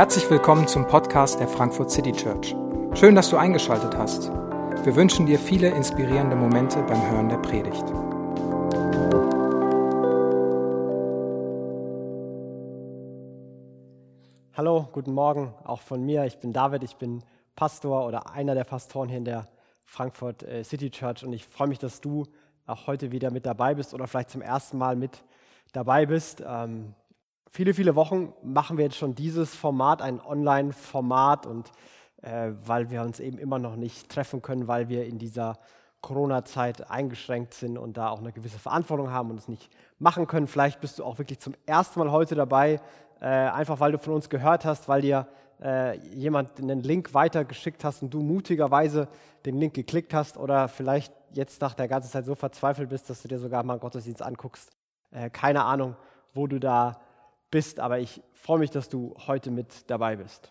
Herzlich willkommen zum Podcast der Frankfurt City Church. Schön, dass du eingeschaltet hast. Wir wünschen dir viele inspirierende Momente beim Hören der Predigt. Hallo, guten Morgen auch von mir. Ich bin David, ich bin Pastor oder einer der Pastoren hier in der Frankfurt äh, City Church und ich freue mich, dass du auch heute wieder mit dabei bist oder vielleicht zum ersten Mal mit dabei bist. Ähm, viele, viele Wochen machen wir jetzt schon dieses Format, ein Online-Format und äh, weil wir uns eben immer noch nicht treffen können, weil wir in dieser Corona-Zeit eingeschränkt sind und da auch eine gewisse Verantwortung haben und es nicht machen können. Vielleicht bist du auch wirklich zum ersten Mal heute dabei, äh, einfach weil du von uns gehört hast, weil dir äh, jemand einen Link weitergeschickt hast und du mutigerweise den Link geklickt hast oder vielleicht jetzt nach der ganzen Zeit so verzweifelt bist, dass du dir sogar mal einen Gottesdienst anguckst. Äh, keine Ahnung, wo du da bist, aber ich freue mich, dass du heute mit dabei bist.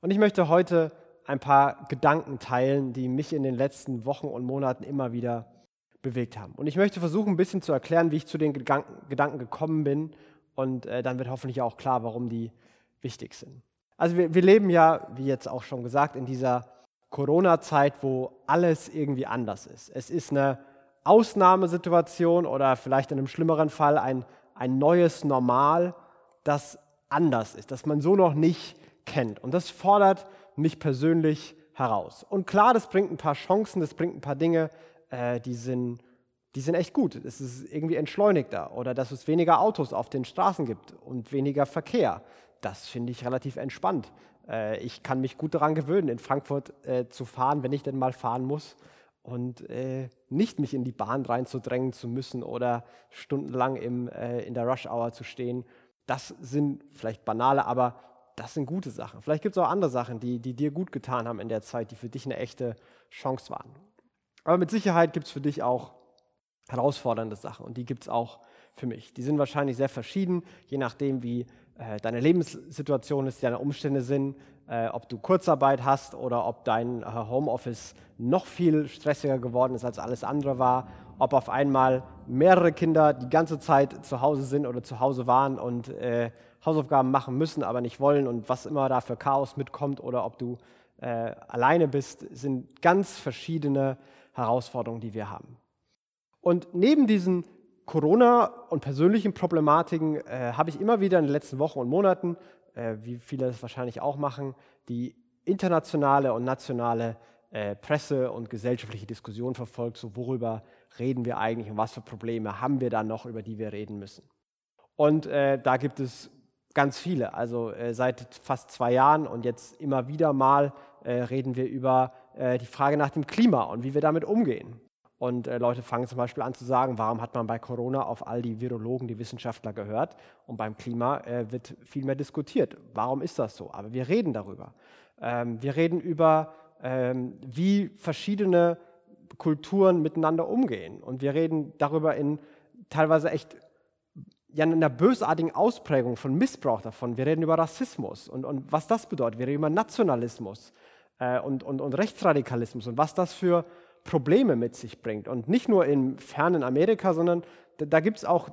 Und ich möchte heute ein paar Gedanken teilen, die mich in den letzten Wochen und Monaten immer wieder bewegt haben. Und ich möchte versuchen, ein bisschen zu erklären, wie ich zu den Gedanken gekommen bin. Und äh, dann wird hoffentlich auch klar, warum die wichtig sind. Also wir, wir leben ja, wie jetzt auch schon gesagt, in dieser Corona-Zeit, wo alles irgendwie anders ist. Es ist eine Ausnahmesituation oder vielleicht in einem schlimmeren Fall ein, ein neues Normal das anders ist, das man so noch nicht kennt. Und das fordert mich persönlich heraus. Und klar, das bringt ein paar Chancen, das bringt ein paar Dinge, äh, die, sind, die sind echt gut. Es ist irgendwie entschleunigter oder dass es weniger Autos auf den Straßen gibt und weniger Verkehr. Das finde ich relativ entspannt. Äh, ich kann mich gut daran gewöhnen, in Frankfurt äh, zu fahren, wenn ich denn mal fahren muss und äh, nicht mich in die Bahn reinzudrängen zu müssen oder stundenlang im, äh, in der Rush Hour zu stehen das sind vielleicht banale, aber das sind gute Sachen. Vielleicht gibt es auch andere Sachen, die, die dir gut getan haben in der Zeit, die für dich eine echte Chance waren. Aber mit Sicherheit gibt es für dich auch herausfordernde Sachen und die gibt es auch für mich. Die sind wahrscheinlich sehr verschieden, je nachdem, wie äh, deine Lebenssituation ist, deine Umstände sind, äh, ob du Kurzarbeit hast oder ob dein äh, Homeoffice noch viel stressiger geworden ist, als alles andere war ob auf einmal mehrere Kinder die ganze Zeit zu Hause sind oder zu Hause waren und äh, Hausaufgaben machen müssen, aber nicht wollen und was immer da für Chaos mitkommt oder ob du äh, alleine bist, sind ganz verschiedene Herausforderungen, die wir haben. Und neben diesen Corona- und persönlichen Problematiken äh, habe ich immer wieder in den letzten Wochen und Monaten, äh, wie viele das wahrscheinlich auch machen, die internationale und nationale äh, Presse- und gesellschaftliche Diskussion verfolgt, so worüber reden wir eigentlich und was für Probleme haben wir da noch, über die wir reden müssen. Und äh, da gibt es ganz viele. Also äh, seit fast zwei Jahren und jetzt immer wieder mal äh, reden wir über äh, die Frage nach dem Klima und wie wir damit umgehen. Und äh, Leute fangen zum Beispiel an zu sagen, warum hat man bei Corona auf all die Virologen, die Wissenschaftler gehört und beim Klima äh, wird viel mehr diskutiert. Warum ist das so? Aber wir reden darüber. Ähm, wir reden über, ähm, wie verschiedene Kulturen miteinander umgehen. Und wir reden darüber in teilweise echt ja, in einer bösartigen Ausprägung von Missbrauch davon. Wir reden über Rassismus und, und was das bedeutet. Wir reden über Nationalismus äh, und, und, und Rechtsradikalismus und was das für Probleme mit sich bringt. Und nicht nur im fernen Amerika, sondern da, gibt es auch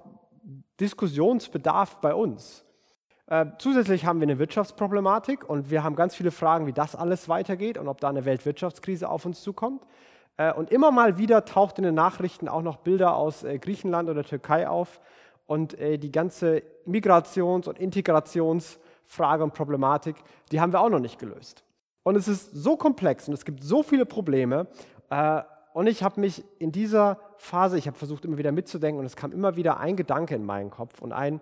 Diskussionsbedarf bei uns. Äh, zusätzlich haben wir eine Wirtschaftsproblematik und wir haben ganz viele Fragen, wie das alles weitergeht und ob da eine Weltwirtschaftskrise auf uns zukommt. Äh, und immer mal wieder taucht in den Nachrichten auch noch Bilder aus äh, Griechenland oder Türkei auf. Und die ganze Migrations- und Integrationsfrage und Problematik, die haben wir auch noch nicht gelöst. Und es ist so komplex und es gibt so viele Probleme. Und ich habe mich in dieser Phase, ich habe versucht immer wieder mitzudenken und es kam immer wieder ein Gedanke in meinen Kopf und ein,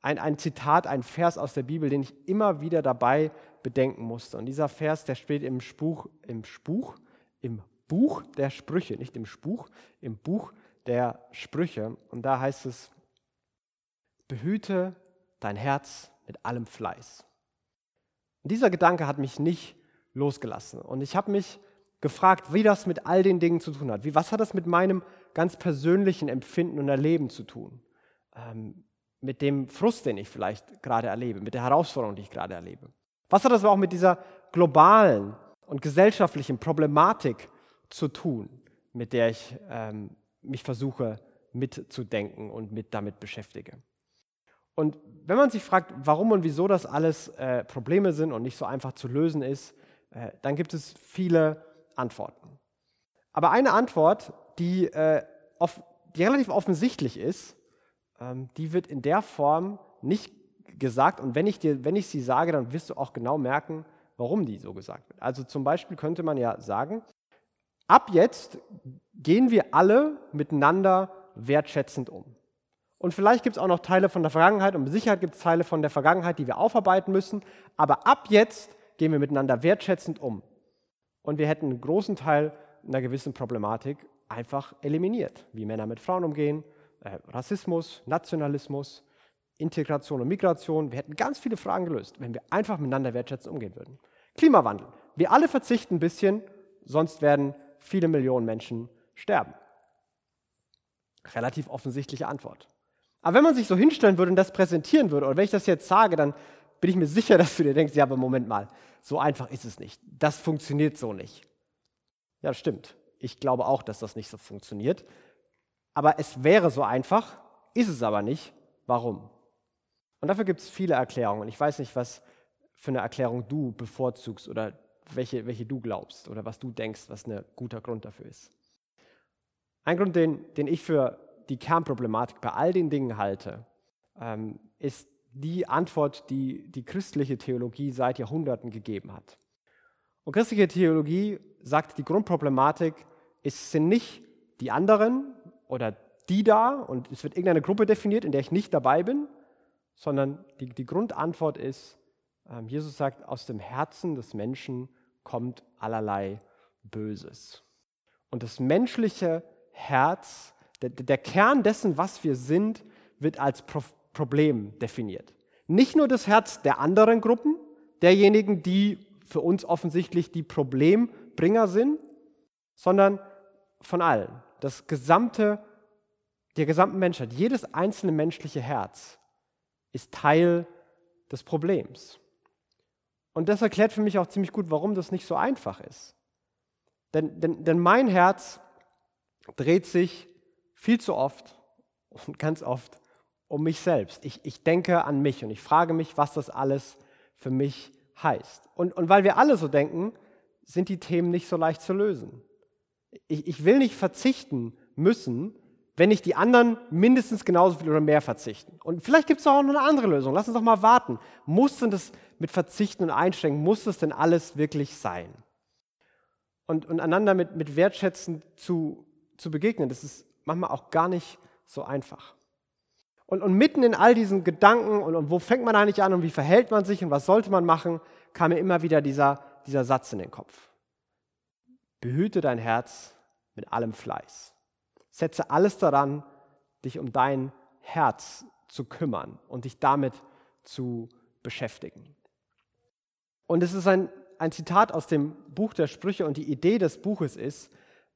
ein, ein Zitat, ein Vers aus der Bibel, den ich immer wieder dabei bedenken musste. Und dieser Vers, der steht im Spuch, im Spuch, im Buch der Sprüche, nicht im Spuch, im Buch der Sprüche. Und da heißt es, behüte dein Herz mit allem Fleiß. Und dieser Gedanke hat mich nicht losgelassen. Und ich habe mich gefragt, wie das mit all den Dingen zu tun hat. Wie, was hat das mit meinem ganz persönlichen Empfinden und Erleben zu tun? Ähm, mit dem Frust, den ich vielleicht gerade erlebe, mit der Herausforderung, die ich gerade erlebe. Was hat das aber auch mit dieser globalen und gesellschaftlichen Problematik zu tun, mit der ich ähm, mich versuche mitzudenken und mit damit beschäftige. Und wenn man sich fragt, warum und wieso das alles äh, Probleme sind und nicht so einfach zu lösen ist, äh, dann gibt es viele Antworten. Aber eine Antwort, die, äh, off die relativ offensichtlich ist, ähm, die wird in der Form nicht gesagt. Und wenn ich, dir, wenn ich sie sage, dann wirst du auch genau merken, warum die so gesagt wird. Also zum Beispiel könnte man ja sagen, ab jetzt gehen wir alle miteinander wertschätzend um. Und vielleicht gibt es auch noch Teile von der Vergangenheit und mit Sicherheit gibt es Teile von der Vergangenheit, die wir aufarbeiten müssen. Aber ab jetzt gehen wir miteinander wertschätzend um. Und wir hätten einen großen Teil einer gewissen Problematik einfach eliminiert, wie Männer mit Frauen umgehen, äh, Rassismus, Nationalismus, Integration und Migration. Wir hätten ganz viele Fragen gelöst, wenn wir einfach miteinander wertschätzend umgehen würden. Klimawandel. Wir alle verzichten ein bisschen, sonst werden viele Millionen Menschen sterben. Relativ offensichtliche Antwort. Aber wenn man sich so hinstellen würde und das präsentieren würde, oder wenn ich das jetzt sage, dann bin ich mir sicher, dass du dir denkst, ja, aber Moment mal, so einfach ist es nicht. Das funktioniert so nicht. Ja, stimmt. Ich glaube auch, dass das nicht so funktioniert. Aber es wäre so einfach, ist es aber nicht. Warum? Und dafür gibt es viele Erklärungen. Ich weiß nicht, was für eine Erklärung du bevorzugst oder welche, welche du glaubst oder was du denkst, was ein guter Grund dafür ist. Ein Grund, den, den ich für die Kernproblematik bei all den Dingen halte, ähm, ist die Antwort, die die christliche Theologie seit Jahrhunderten gegeben hat. Und christliche Theologie sagt, die Grundproblematik ist, sind nicht die anderen oder die da und es wird irgendeine Gruppe definiert, in der ich nicht dabei bin, sondern die, die Grundantwort ist, ähm, Jesus sagt, aus dem Herzen des Menschen kommt allerlei Böses. Und das menschliche Herz der, der Kern dessen, was wir sind, wird als Problem definiert. Nicht nur das Herz der anderen Gruppen, derjenigen, die für uns offensichtlich die Problembringer sind, sondern von allen. Das gesamte, der gesamten Menschheit, jedes einzelne menschliche Herz ist Teil des Problems. Und das erklärt für mich auch ziemlich gut, warum das nicht so einfach ist. Denn, denn, denn mein Herz dreht sich viel zu oft und ganz oft um mich selbst. Ich, ich denke an mich und ich frage mich, was das alles für mich heißt. Und, und weil wir alle so denken, sind die Themen nicht so leicht zu lösen. Ich, ich will nicht verzichten müssen, wenn nicht die anderen mindestens genauso viel oder mehr verzichten. Und vielleicht gibt es auch noch eine andere Lösung. Lass uns doch mal warten. Muss denn das mit Verzichten und Einschränken, muss das denn alles wirklich sein? Und, und einander mit, mit Wertschätzen zu, zu begegnen, das ist manchmal auch gar nicht so einfach. Und, und mitten in all diesen Gedanken und, und, wo fängt man eigentlich an und wie verhält man sich und was sollte man machen, kam mir immer wieder dieser, dieser Satz in den Kopf. Behüte dein Herz mit allem Fleiß. Setze alles daran, dich um dein Herz zu kümmern und dich damit zu beschäftigen. Und es ist ein, ein Zitat aus dem Buch der Sprüche und die Idee des Buches ist,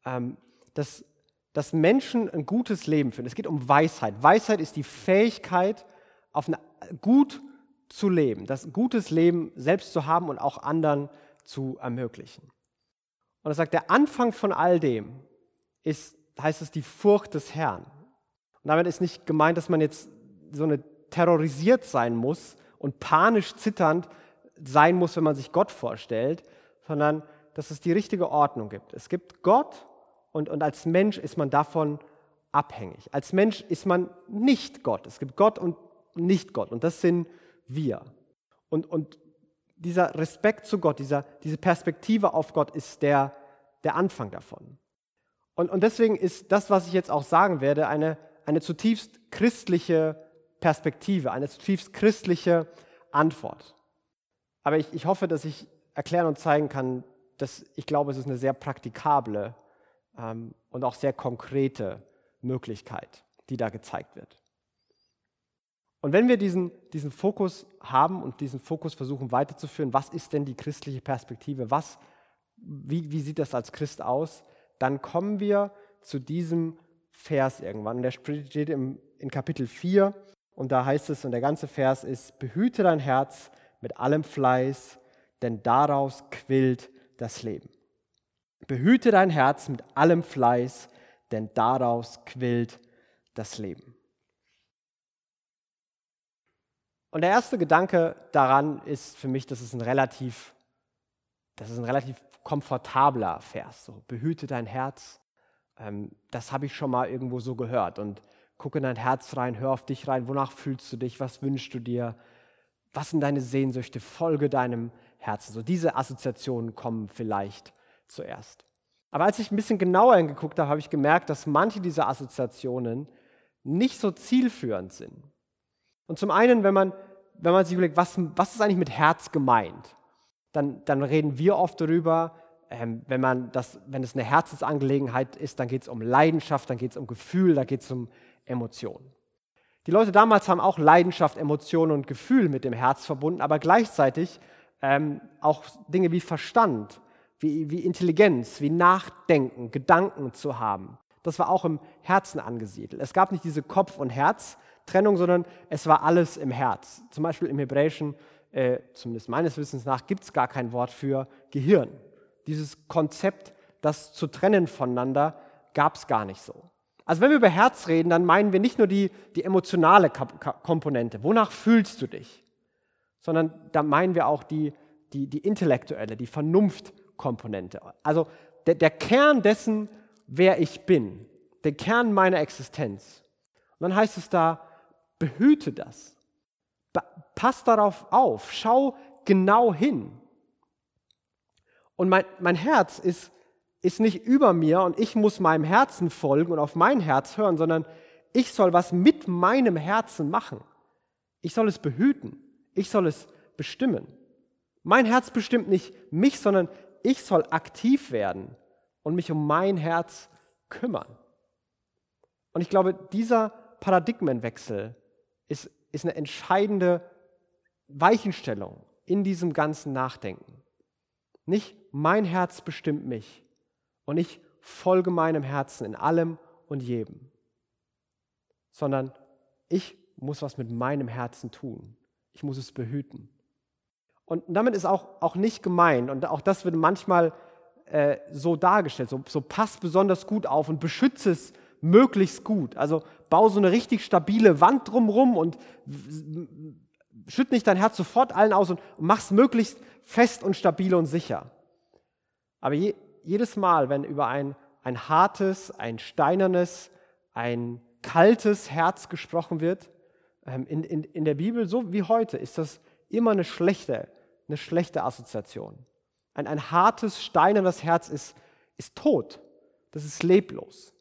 ähm, dass dass Menschen ein gutes Leben führen. Es geht um Weisheit. Weisheit ist die Fähigkeit, auf eine, gut zu leben, das gutes Leben selbst zu haben und auch anderen zu ermöglichen. Und er sagt, der Anfang von all dem ist, heißt es, die Furcht des Herrn. Und damit ist nicht gemeint, dass man jetzt so eine terrorisiert sein muss und panisch zitternd sein muss, wenn man sich Gott vorstellt, sondern dass es die richtige Ordnung gibt. Es gibt Gott und, und als Mensch ist man davon abhängig. Als Mensch ist man nicht Gott. Es gibt Gott und nicht Gott und das sind wir. Und, und dieser Respekt zu Gott, dieser, diese Perspektive auf Gott ist der, der Anfang davon. Und, und deswegen ist das, was ich jetzt auch sagen werde, eine, eine zutiefst christliche Perspektive, eine zutiefst christliche Antwort. Aber ich, ich hoffe, dass ich erklären und zeigen kann, dass ich glaube, es ist eine sehr praktikable ähm, und auch sehr konkrete Möglichkeit, die da gezeigt wird. Und wenn wir diesen, diesen Fokus haben und diesen Fokus versuchen weiterzuführen, was ist denn die christliche Perspektive, was, wie, wie sieht das als Christ aus, dann kommen wir zu diesem Vers irgendwann. Der steht im, in Kapitel 4 und da heißt es, und der ganze Vers ist, behüte dein Herz mit allem Fleiß, denn daraus quillt das Leben. Behüte dein Herz mit allem Fleiß, denn daraus quillt das Leben. Und der erste Gedanke daran ist für mich, dass es ein relativ, das ist ein relativ komfortabler Vers. So, behüte dein Herz. Ähm, das habe ich schon mal irgendwo so gehört. Und gucke in dein Herz rein, hör auf dich rein. Wonach fühlst du dich? Was wünschst du dir? Was sind deine Sehnsüchte? Folge deinem Herzen. So diese Assoziationen kommen vielleicht zuerst. Aber als ich ein bisschen genauer hingeguckt habe, habe ich gemerkt, dass manche dieser Assoziationen nicht so zielführend sind. Und zum einen, wenn man, wenn man sich überlegt, was, was ist eigentlich mit Herz gemeint, dann, dann reden wir oft darüber, ähm, wenn, man das, wenn es eine Herzensangelegenheit ist, dann geht es um Leidenschaft, dann geht es um Gefühl, dann geht es um Emotionen. Die Leute damals haben auch Leidenschaft, Emotionen und Gefühl mit dem Herz verbunden, aber gleichzeitig ähm, auch Dinge wie Verstand, wie, wie Intelligenz, wie Nachdenken, Gedanken zu haben. Das war auch im Herzen angesiedelt. Es gab nicht diese Kopf- und Herz-Trennung, sondern es war alles im Herz. Zum Beispiel im Hebräischen, äh, zumindest meines Wissens nach, gibt es gar kein Wort für Gehirn. Dieses Konzept, das zu trennen voneinander, gab es gar nicht so. Also wenn wir über Herz reden, dann meinen wir nicht nur die, die emotionale Komponente. Wonach fühlst du dich? Sondern da meinen wir auch die, die, die intellektuelle, die Vernunftkomponente. Also der, der Kern dessen, wer ich bin, der Kern meiner Existenz. Und dann heißt es da, behüte das. Pass darauf auf, schau genau hin. Und mein, mein Herz ist ist nicht über mir und ich muss meinem Herzen folgen und auf mein Herz hören, sondern ich soll was mit meinem Herzen machen. Ich soll es behüten. Ich soll es bestimmen. Mein Herz bestimmt nicht mich, sondern ich soll aktiv werden und mich um mein Herz kümmern. Und ich glaube, dieser Paradigmenwechsel ist, ist eine entscheidende Weichenstellung in diesem ganzen Nachdenken. Nicht mein Herz bestimmt mich, und ich folge meinem Herzen in allem und jedem, sondern ich muss was mit meinem Herzen tun. Ich muss es behüten. Und damit ist auch, auch nicht gemeint, und auch das wird manchmal äh, so dargestellt, so, so passt besonders gut auf und beschütze es möglichst gut. Also bau so eine richtig stabile Wand drumherum und schütt nicht dein Herz sofort allen aus und mach es möglichst fest und stabil und sicher. Aber je, jedes Mal, wenn über ein, ein hartes, ein steinernes, ein kaltes Herz gesprochen wird, ähm, in, in, in der Bibel, so wie heute, ist das immer eine schlechte, eine schlechte Assoziation. Ein, ein hartes, steinernes Herz ist, ist tot, das ist leblos.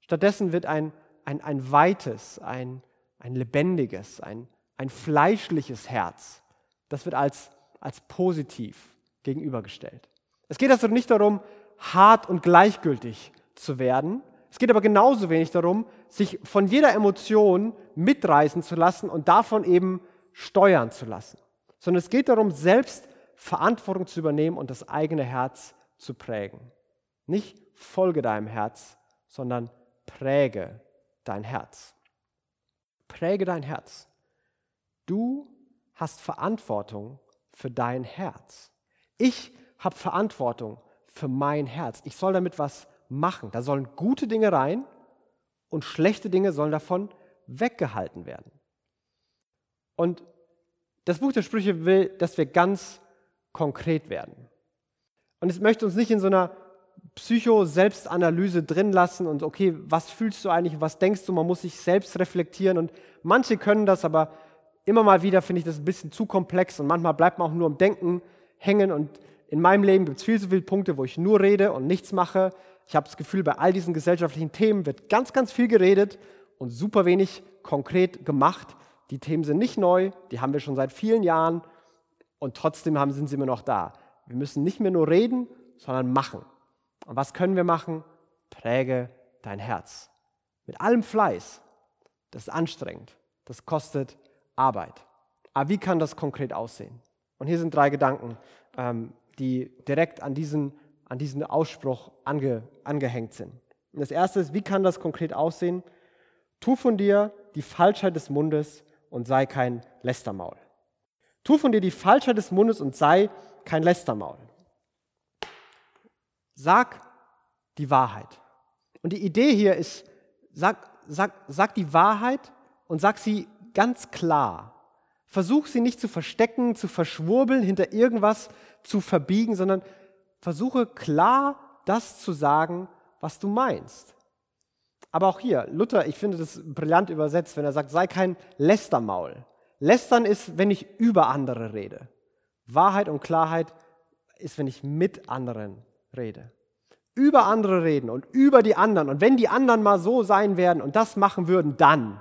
Stattdessen wird ein, ein, ein weites, ein, ein lebendiges, ein, ein fleischliches Herz, das wird als, als positiv gegenübergestellt. Es geht also nicht darum, hart und gleichgültig zu werden. Es geht aber genauso wenig darum, sich von jeder Emotion mitreißen zu lassen und davon eben steuern zu lassen. Sondern es geht darum, selbst Verantwortung zu übernehmen und das eigene Herz zu prägen. Nicht folge deinem Herz, sondern präge dein Herz. Präge dein Herz. Du hast Verantwortung für dein Herz. Ich habe Verantwortung für mein Herz. Ich soll damit was machen. Da sollen gute Dinge rein und schlechte Dinge sollen davon weggehalten werden. Und das Buch der Sprüche will, dass wir ganz konkret werden. Und es möchte uns nicht in so einer Psycho-Selbstanalyse drin lassen und okay, was fühlst du eigentlich, was denkst du, man muss sich selbst reflektieren und manche können das, aber immer mal wieder finde ich das ein bisschen zu komplex und manchmal bleibt man auch nur im Denken hängen und in meinem Leben gibt es viel zu viele Punkte, wo ich nur rede und nichts mache. Ich habe das Gefühl, bei all diesen gesellschaftlichen Themen wird ganz, ganz viel geredet und super wenig konkret gemacht. Die Themen sind nicht neu, die haben wir schon seit vielen Jahren und trotzdem haben, sind sie immer noch da. Wir müssen nicht mehr nur reden, sondern machen. Und was können wir machen? Präge dein Herz. Mit allem Fleiß. Das ist anstrengend. Das kostet Arbeit. Aber wie kann das konkret aussehen? Und hier sind drei Gedanken, ähm, die direkt an diesen, an diesen Ausspruch ange, angehängt sind. Und das erste ist, wie kann das konkret aussehen? Tu von dir die Falschheit des Mundes und sei kein Lästermaul. Tu von dir die Falschheit des Mundes und sei kein Lästermaul. Sag die Wahrheit. Und die Idee hier ist, sag, sag, sag die Wahrheit und sag sie ganz klar. Versuch sie nicht zu verstecken, zu verschwurbeln, hinter irgendwas zu verbiegen, sondern versuche klar das zu sagen, was du meinst. Aber auch hier, Luther, ich finde das brillant übersetzt, wenn er sagt, sei kein Lästermaul. Lästern ist, wenn ich über andere rede. Wahrheit und Klarheit ist, wenn ich mit anderen rede. Über andere reden und über die anderen. Und wenn die anderen mal so sein werden und das machen würden, dann.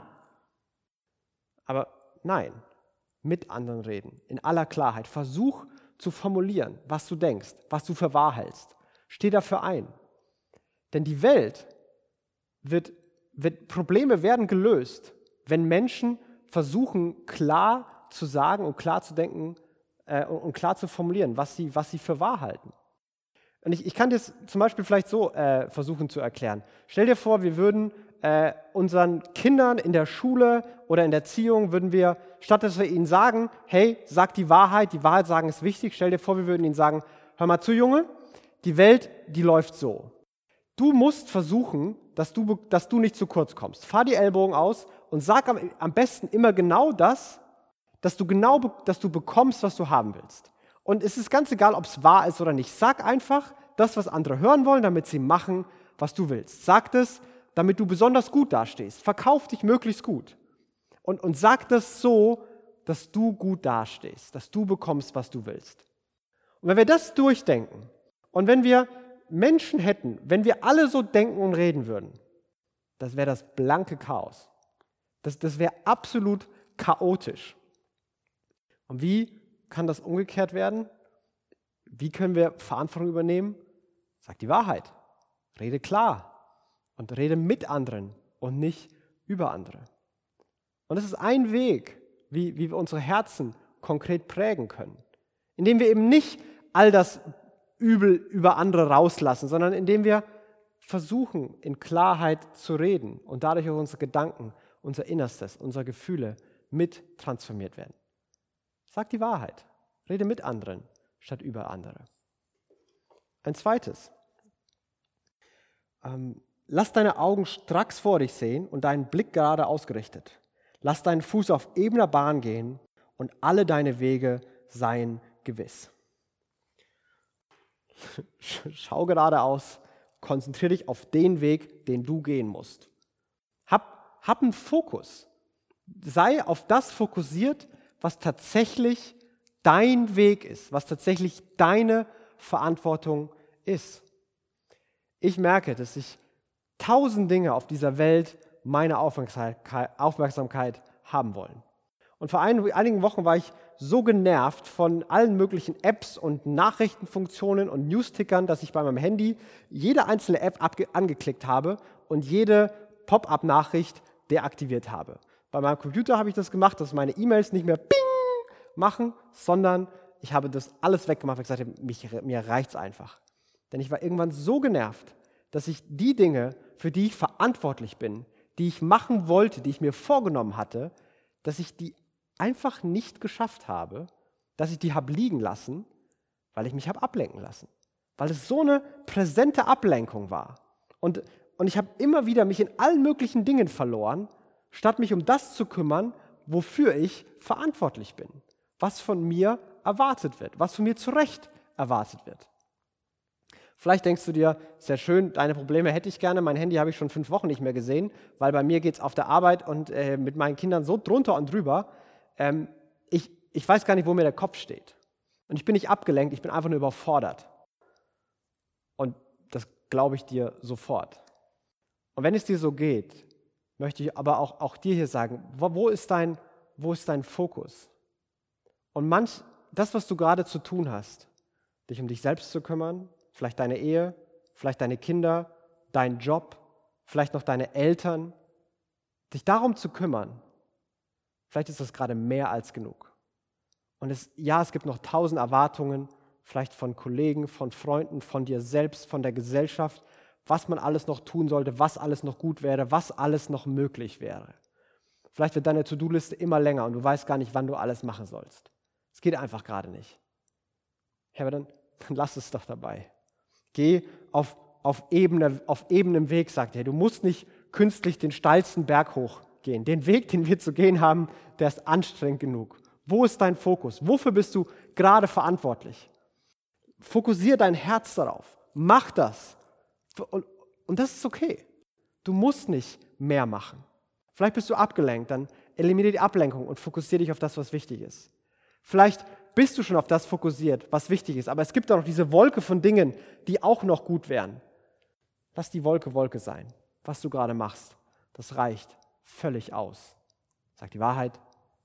Aber nein, mit anderen reden, in aller Klarheit. Versuch zu formulieren, was du denkst, was du für wahr hältst. Steh dafür ein. Denn die Welt wird, wird, Probleme werden gelöst, wenn Menschen versuchen, klar zu sagen und klar zu denken äh, und klar zu formulieren, was sie, was sie für wahr halten. Und ich, ich kann das zum Beispiel vielleicht so äh, versuchen zu erklären. Stell dir vor, wir würden äh, unseren Kindern in der Schule oder in der Erziehung, würden wir, statt dass wir ihnen sagen, hey, sag die Wahrheit, die Wahrheit sagen ist wichtig, stell dir vor, wir würden ihnen sagen, hör mal zu, Junge, die Welt, die läuft so. Du musst versuchen, dass du, dass du nicht zu kurz kommst. Fahr die Ellbogen aus und sag am, am besten immer genau das, dass du genau dass du bekommst, was du haben willst. Und es ist ganz egal, ob es wahr ist oder nicht. Sag einfach das, was andere hören wollen, damit sie machen, was du willst. Sag das, damit du besonders gut dastehst. Verkauf dich möglichst gut. Und, und sag das so, dass du gut dastehst, dass du bekommst, was du willst. Und wenn wir das durchdenken und wenn wir Menschen hätten, wenn wir alle so denken und reden würden, das wäre das blanke Chaos. Das, das wäre absolut chaotisch. Und wie kann das umgekehrt werden? Wie können wir Verantwortung übernehmen? Sag die Wahrheit. Rede klar und rede mit anderen und nicht über andere. Und das ist ein Weg, wie, wie wir unsere Herzen konkret prägen können. Indem wir eben nicht all das Übel über andere rauslassen, sondern indem wir versuchen, in Klarheit zu reden und dadurch auch unsere Gedanken, unser Innerstes, unsere Gefühle mit transformiert werden. Sag die Wahrheit. Rede mit anderen statt über andere. Ein zweites. Ähm, lass deine Augen stracks vor dich sehen und deinen Blick gerade ausgerichtet. Lass deinen Fuß auf ebener Bahn gehen und alle deine Wege seien gewiss. Schau geradeaus, konzentriere dich auf den Weg, den du gehen musst. Hab, hab einen Fokus. Sei auf das fokussiert, was tatsächlich dein Weg ist, was tatsächlich deine Verantwortung ist. Ich merke, dass ich tausend Dinge auf dieser Welt meine Aufmerksamkeit haben wollen. Und vor einigen Wochen war ich so genervt von allen möglichen Apps und Nachrichtenfunktionen und Newstickern, dass ich bei meinem Handy jede einzelne App angeklickt habe und jede Pop-up-Nachricht deaktiviert habe. Bei meinem Computer habe ich das gemacht, dass meine E-Mails nicht mehr Bing machen, sondern ich habe das alles weggemacht, weil ich gesagt habe, mich, mir reicht es einfach. Denn ich war irgendwann so genervt, dass ich die Dinge, für die ich verantwortlich bin, die ich machen wollte, die ich mir vorgenommen hatte, dass ich die einfach nicht geschafft habe, dass ich die habe liegen lassen, weil ich mich habe ablenken lassen. Weil es so eine präsente Ablenkung war. Und, und ich habe immer wieder mich in allen möglichen Dingen verloren, statt mich um das zu kümmern, wofür ich verantwortlich bin. Was von mir erwartet wird, was von mir zu Recht erwartet wird. Vielleicht denkst du dir, sehr schön, deine Probleme hätte ich gerne, mein Handy habe ich schon fünf Wochen nicht mehr gesehen, weil bei mir geht es auf der Arbeit und äh, mit meinen Kindern so drunter und drüber, ähm, ich, ich weiß gar nicht, wo mir der Kopf steht. Und ich bin nicht abgelenkt, ich bin einfach nur überfordert. Und das glaube ich dir sofort. Und wenn es dir so geht, möchte ich aber auch, auch dir hier sagen, wo, wo, ist dein, wo ist dein Fokus? Und manch, das, was du gerade zu tun hast, dich um dich selbst zu kümmern, vielleicht deine Ehe, vielleicht deine Kinder, dein Job, vielleicht noch deine Eltern, dich darum zu kümmern, Vielleicht ist das gerade mehr als genug. Und es, ja, es gibt noch tausend Erwartungen, vielleicht von Kollegen, von Freunden, von dir selbst, von der Gesellschaft, was man alles noch tun sollte, was alles noch gut wäre, was alles noch möglich wäre. Vielleicht wird deine To-Do-Liste immer länger und du weißt gar nicht, wann du alles machen sollst. Es geht einfach gerade nicht. Ja, aber dann, dann lass es doch dabei. Geh auf, auf, Ebene, auf ebenem Weg, sagt er. Du musst nicht künstlich den steilsten Berg hoch gehen. Den Weg, den wir zu gehen haben, der ist anstrengend genug. Wo ist dein Fokus? Wofür bist du gerade verantwortlich? Fokussiere dein Herz darauf. Mach das. Und, und das ist okay. Du musst nicht mehr machen. Vielleicht bist du abgelenkt, dann eliminiere die Ablenkung und fokussiere dich auf das, was wichtig ist. Vielleicht bist du schon auf das fokussiert, was wichtig ist, aber es gibt auch noch diese Wolke von Dingen, die auch noch gut wären. Lass die Wolke Wolke sein. Was du gerade machst, das reicht völlig aus. Sag die Wahrheit,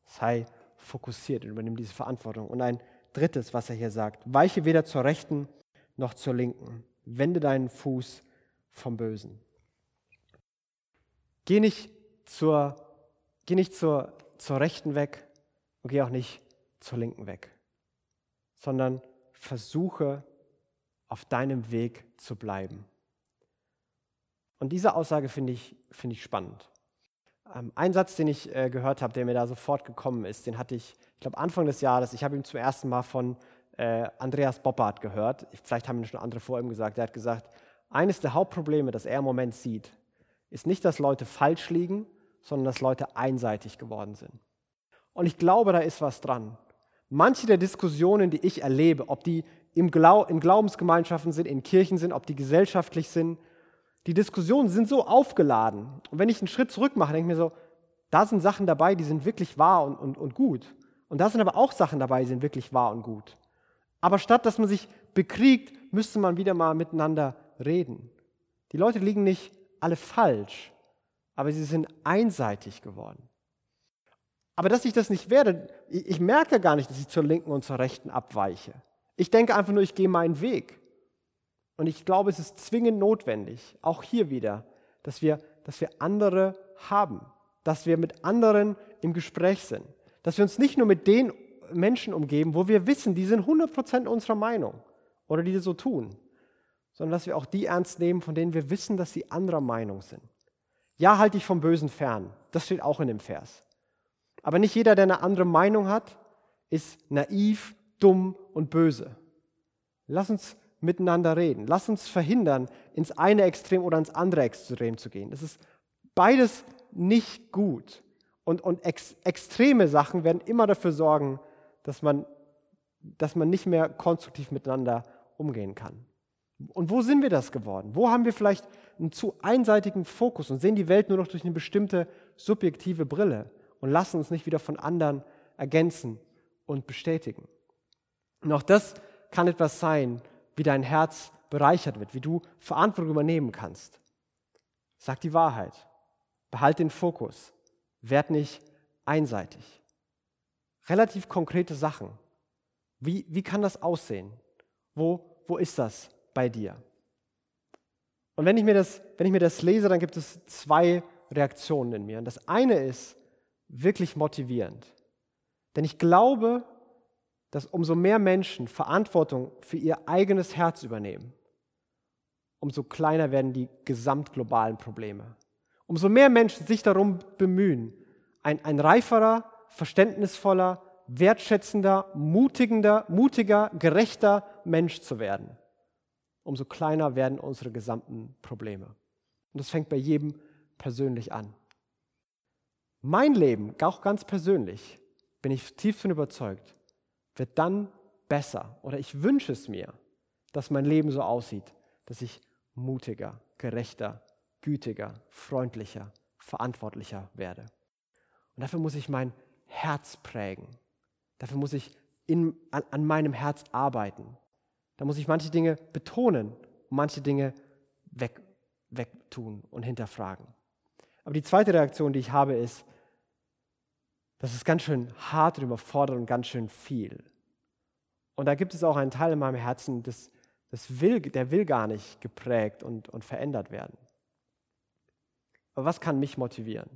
sei fokussiert und übernimm diese Verantwortung. Und ein drittes, was er hier sagt, weiche weder zur rechten noch zur linken. Wende deinen Fuß vom Bösen. Geh nicht zur, geh nicht zur, zur rechten weg und geh auch nicht zur linken weg, sondern versuche auf deinem Weg zu bleiben. Und diese Aussage finde ich, find ich spannend. Ähm, ein Satz, den ich äh, gehört habe, der mir da sofort gekommen ist, den hatte ich, ich glaube, Anfang des Jahres, ich habe ihn zum ersten Mal von äh, Andreas Boppard gehört. Ich, vielleicht haben ihn schon andere vor ihm gesagt. Er hat gesagt, eines der Hauptprobleme, das er im Moment sieht, ist nicht, dass Leute falsch liegen, sondern dass Leute einseitig geworden sind. Und ich glaube, da ist was dran. Manche der Diskussionen, die ich erlebe, ob die im Glau in Glaubensgemeinschaften sind, in Kirchen sind, ob die gesellschaftlich sind, die Diskussionen sind so aufgeladen. Und wenn ich einen Schritt zurück mache, denke ich mir so, da sind Sachen dabei, die sind wirklich wahr und, und, und gut. Und da sind aber auch Sachen dabei, die sind wirklich wahr und gut. Aber statt dass man sich bekriegt, müsste man wieder mal miteinander reden. Die Leute liegen nicht alle falsch, aber sie sind einseitig geworden. Aber dass ich das nicht werde, ich merke gar nicht, dass ich zur linken und zur rechten abweiche. Ich denke einfach nur, ich gehe meinen Weg. Und ich glaube, es ist zwingend notwendig, auch hier wieder, dass wir, dass wir andere haben, dass wir mit anderen im Gespräch sind, dass wir uns nicht nur mit den Menschen umgeben, wo wir wissen, die sind 100% unserer Meinung oder die das so tun, sondern dass wir auch die ernst nehmen, von denen wir wissen, dass sie anderer Meinung sind. Ja, halte ich vom Bösen fern. Das steht auch in dem Vers. Aber nicht jeder, der eine andere Meinung hat, ist naiv, dumm und böse. Lass uns miteinander reden. Lass uns verhindern, ins eine Extrem oder ins andere Extrem zu gehen. Das ist beides nicht gut. Und, und ex, extreme Sachen werden immer dafür sorgen, dass man, dass man nicht mehr konstruktiv miteinander umgehen kann. Und wo sind wir das geworden? Wo haben wir vielleicht einen zu einseitigen Fokus und sehen die Welt nur noch durch eine bestimmte subjektive Brille und lassen uns nicht wieder von anderen ergänzen und bestätigen? Und auch das kann etwas sein, wie dein Herz bereichert wird, wie du Verantwortung übernehmen kannst. Sag die Wahrheit. Behalt den Fokus. Werd nicht einseitig. Relativ konkrete Sachen. Wie, wie kann das aussehen? Wo, wo ist das bei dir? Und wenn ich, mir das, wenn ich mir das lese, dann gibt es zwei Reaktionen in mir. Und das eine ist wirklich motivierend. Denn ich glaube, dass umso mehr Menschen Verantwortung für ihr eigenes Herz übernehmen, umso kleiner werden die gesamtglobalen Probleme. Umso mehr Menschen sich darum bemühen, ein, ein reiferer, verständnisvoller, wertschätzender, mutigender, mutiger, gerechter Mensch zu werden, umso kleiner werden unsere gesamten Probleme. Und das fängt bei jedem persönlich an. Mein Leben, auch ganz persönlich, bin ich tief von überzeugt, wird dann besser. Oder ich wünsche es mir, dass mein Leben so aussieht, dass ich mutiger, gerechter, gütiger, freundlicher, verantwortlicher werde. Und dafür muss ich mein Herz prägen. Dafür muss ich in, an, an meinem Herz arbeiten. Da muss ich manche Dinge betonen manche Dinge weg, wegtun und hinterfragen. Aber die zweite Reaktion, die ich habe, ist, das ist ganz schön hart und überfordert und ganz schön viel. Und da gibt es auch einen Teil in meinem Herzen, das, das will, der will gar nicht geprägt und, und verändert werden. Aber was kann mich motivieren?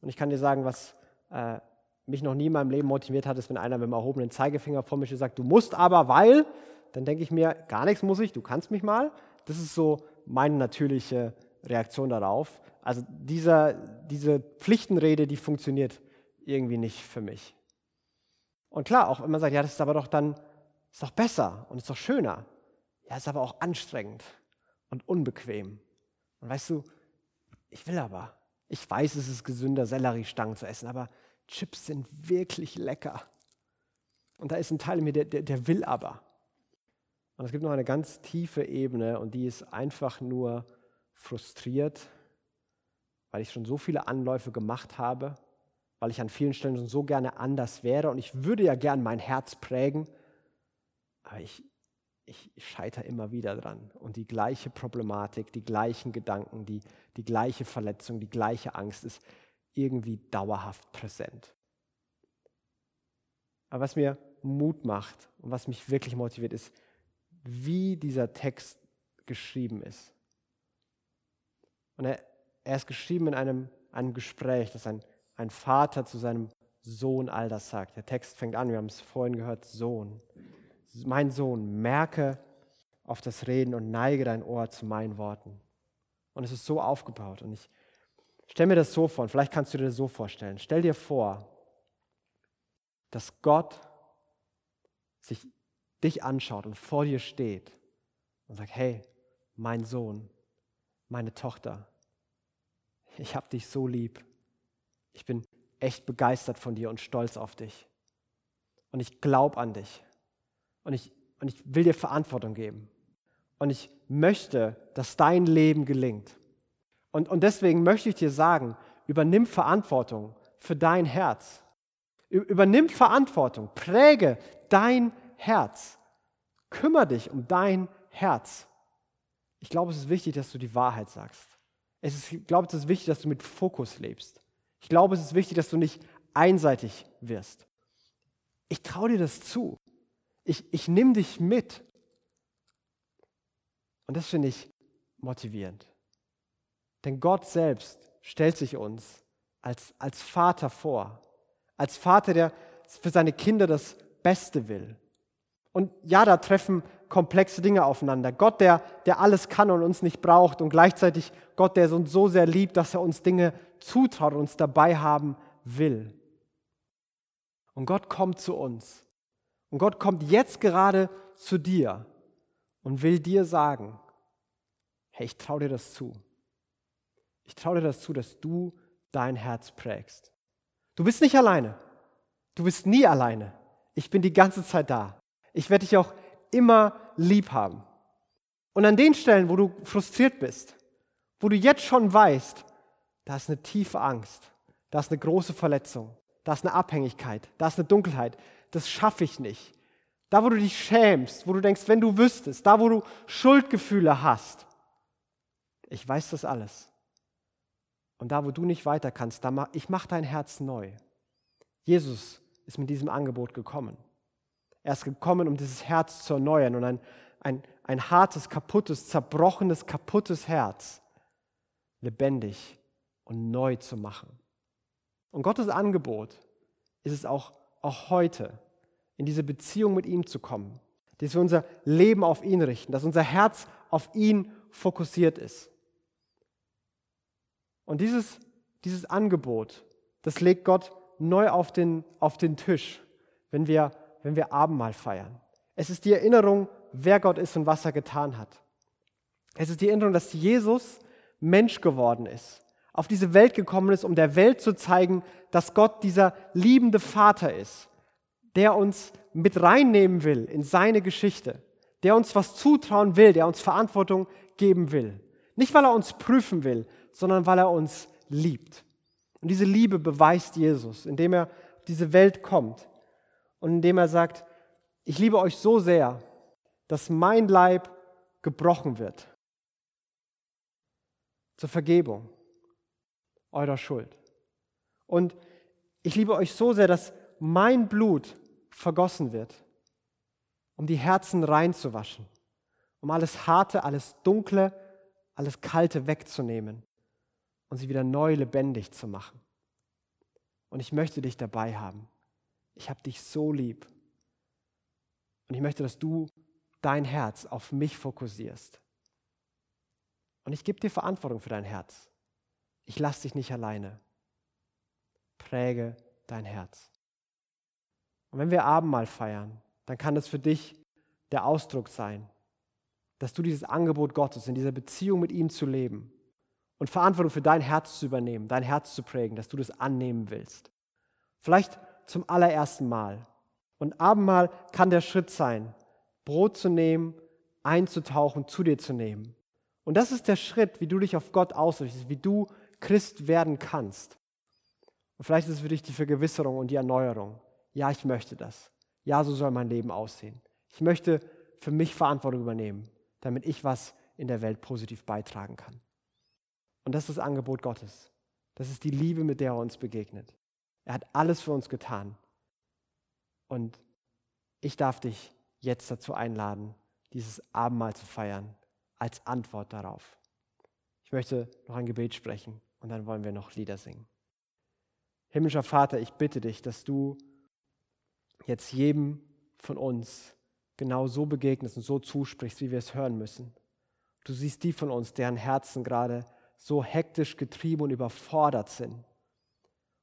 Und ich kann dir sagen, was äh, mich noch nie in meinem Leben motiviert hat, ist, wenn einer mit dem erhobenen Zeigefinger vor mir sagt, du musst aber, weil, dann denke ich mir, gar nichts muss ich, du kannst mich mal. Das ist so meine natürliche Reaktion darauf. Also dieser, diese Pflichtenrede, die funktioniert irgendwie nicht für mich. Und klar, auch wenn man sagt, ja, das ist aber doch dann, ist doch besser und ist doch schöner. Ja, ist aber auch anstrengend und unbequem. Und weißt du, ich will aber. Ich weiß, es ist gesünder, Selleriestangen zu essen, aber Chips sind wirklich lecker. Und da ist ein Teil in mir, der, der, der will aber. Und es gibt noch eine ganz tiefe Ebene und die ist einfach nur frustriert, weil ich schon so viele Anläufe gemacht habe, weil ich an vielen Stellen schon so gerne anders wäre und ich würde ja gern mein Herz prägen, aber ich, ich, scheitere immer wieder dran. Und die gleiche Problematik, die gleichen Gedanken, die, die gleiche Verletzung, die gleiche Angst ist irgendwie dauerhaft präsent. Aber was mir Mut macht und was mich wirklich motiviert, ist, wie dieser Text geschrieben ist. Und er, er ist geschrieben in einem, einem Gespräch, das ein, ein Vater zu seinem Sohn all das sagt. Der Text fängt an, wir haben es vorhin gehört, Sohn. Mein Sohn, merke auf das Reden und neige dein Ohr zu meinen Worten. Und es ist so aufgebaut. Und ich stelle mir das so vor, und vielleicht kannst du dir das so vorstellen. Stell dir vor, dass Gott sich dich anschaut und vor dir steht und sagt, hey, mein Sohn, meine Tochter, ich habe dich so lieb. Ich bin echt begeistert von dir und stolz auf dich. Und ich glaube an dich. Und ich, und ich will dir Verantwortung geben. Und ich möchte, dass dein Leben gelingt. Und, und deswegen möchte ich dir sagen, übernimm Verantwortung für dein Herz. Übernimm Verantwortung, präge dein Herz. Kümmer dich um dein Herz. Ich glaube, es ist wichtig, dass du die Wahrheit sagst. Es ist, ich glaube, es ist wichtig, dass du mit Fokus lebst. Ich glaube, es ist wichtig, dass du nicht einseitig wirst. Ich traue dir das zu. Ich, ich nehme dich mit. Und das finde ich motivierend. Denn Gott selbst stellt sich uns als, als Vater vor. Als Vater, der für seine Kinder das Beste will. Und ja, da treffen komplexe Dinge aufeinander. Gott, der, der alles kann und uns nicht braucht und gleichzeitig Gott, der uns so sehr liebt, dass er uns Dinge zutraut und uns dabei haben will. Und Gott kommt zu uns. Und Gott kommt jetzt gerade zu dir und will dir sagen, hey, ich traue dir das zu. Ich traue dir das zu, dass du dein Herz prägst. Du bist nicht alleine. Du bist nie alleine. Ich bin die ganze Zeit da. Ich werde dich auch immer lieb haben. Und an den Stellen, wo du frustriert bist, wo du jetzt schon weißt, da ist eine tiefe Angst, da ist eine große Verletzung, da ist eine Abhängigkeit, da ist eine Dunkelheit, das schaffe ich nicht. Da, wo du dich schämst, wo du denkst, wenn du wüsstest, da, wo du Schuldgefühle hast, ich weiß das alles. Und da, wo du nicht weiter kannst, da mach, ich mache dein Herz neu. Jesus ist mit diesem Angebot gekommen. Er ist gekommen, um dieses Herz zu erneuern und ein, ein, ein hartes, kaputtes, zerbrochenes, kaputtes Herz lebendig und neu zu machen. Und Gottes Angebot ist es auch, auch heute, in diese Beziehung mit ihm zu kommen, dass wir unser Leben auf ihn richten, dass unser Herz auf ihn fokussiert ist. Und dieses, dieses Angebot, das legt Gott neu auf den, auf den Tisch, wenn wir wenn wir Abendmahl feiern. Es ist die Erinnerung, wer Gott ist und was er getan hat. Es ist die Erinnerung, dass Jesus Mensch geworden ist, auf diese Welt gekommen ist, um der Welt zu zeigen, dass Gott dieser liebende Vater ist, der uns mit reinnehmen will in seine Geschichte, der uns was zutrauen will, der uns Verantwortung geben will. Nicht, weil er uns prüfen will, sondern weil er uns liebt. Und diese Liebe beweist Jesus, indem er auf diese Welt kommt und indem er sagt, ich liebe euch so sehr, dass mein Leib gebrochen wird zur Vergebung eurer Schuld. Und ich liebe euch so sehr, dass mein Blut vergossen wird, um die Herzen reinzuwaschen, um alles Harte, alles Dunkle, alles Kalte wegzunehmen und sie wieder neu lebendig zu machen. Und ich möchte dich dabei haben ich habe dich so lieb. Und ich möchte, dass du dein Herz auf mich fokussierst. Und ich gebe dir Verantwortung für dein Herz. Ich lasse dich nicht alleine. Präge dein Herz. Und wenn wir Abendmahl feiern, dann kann das für dich der Ausdruck sein, dass du dieses Angebot Gottes in dieser Beziehung mit ihm zu leben und Verantwortung für dein Herz zu übernehmen, dein Herz zu prägen, dass du das annehmen willst. Vielleicht zum allerersten Mal. Und Abendmahl kann der Schritt sein, Brot zu nehmen, einzutauchen, zu dir zu nehmen. Und das ist der Schritt, wie du dich auf Gott ausrichtest, wie du Christ werden kannst. Und vielleicht ist es für dich die Vergewisserung und die Erneuerung. Ja, ich möchte das. Ja, so soll mein Leben aussehen. Ich möchte für mich Verantwortung übernehmen, damit ich was in der Welt positiv beitragen kann. Und das ist das Angebot Gottes. Das ist die Liebe, mit der er uns begegnet. Er hat alles für uns getan. Und ich darf dich jetzt dazu einladen, dieses Abendmahl zu feiern, als Antwort darauf. Ich möchte noch ein Gebet sprechen und dann wollen wir noch Lieder singen. Himmlischer Vater, ich bitte dich, dass du jetzt jedem von uns genau so begegnest und so zusprichst, wie wir es hören müssen. Du siehst die von uns, deren Herzen gerade so hektisch getrieben und überfordert sind.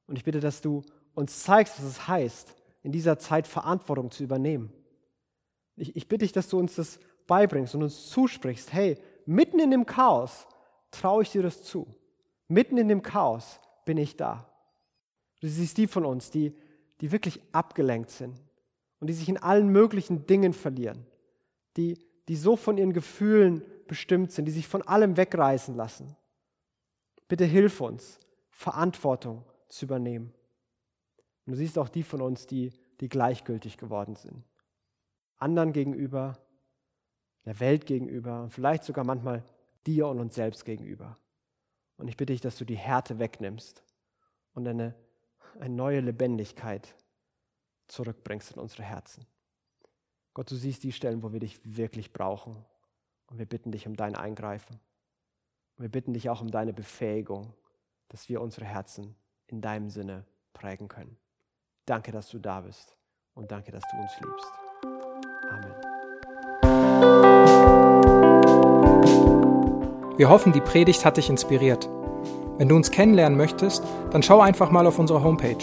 Und ich bitte, dass du uns zeigst, was es heißt, in dieser Zeit Verantwortung zu übernehmen. Ich, ich bitte dich, dass du uns das beibringst und uns zusprichst, hey, mitten in dem Chaos traue ich dir das zu. Mitten in dem Chaos bin ich da. Du siehst die von uns, die, die wirklich abgelenkt sind und die sich in allen möglichen Dingen verlieren, die, die so von ihren Gefühlen bestimmt sind, die sich von allem wegreißen lassen. Bitte hilf uns, Verantwortung zu übernehmen. Und du siehst auch die von uns, die, die gleichgültig geworden sind. Anderen gegenüber, der Welt gegenüber und vielleicht sogar manchmal dir und uns selbst gegenüber. Und ich bitte dich, dass du die Härte wegnimmst und eine, eine neue Lebendigkeit zurückbringst in unsere Herzen. Gott, du siehst die Stellen, wo wir dich wirklich brauchen. Und wir bitten dich um dein Eingreifen. Und wir bitten dich auch um deine Befähigung, dass wir unsere Herzen in deinem Sinne prägen können. Danke, dass du da bist und danke, dass du uns liebst. Amen. Wir hoffen, die Predigt hat dich inspiriert. Wenn du uns kennenlernen möchtest, dann schau einfach mal auf unsere Homepage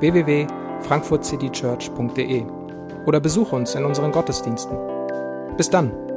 www.frankfurtcitychurch.de oder besuch uns in unseren Gottesdiensten. Bis dann!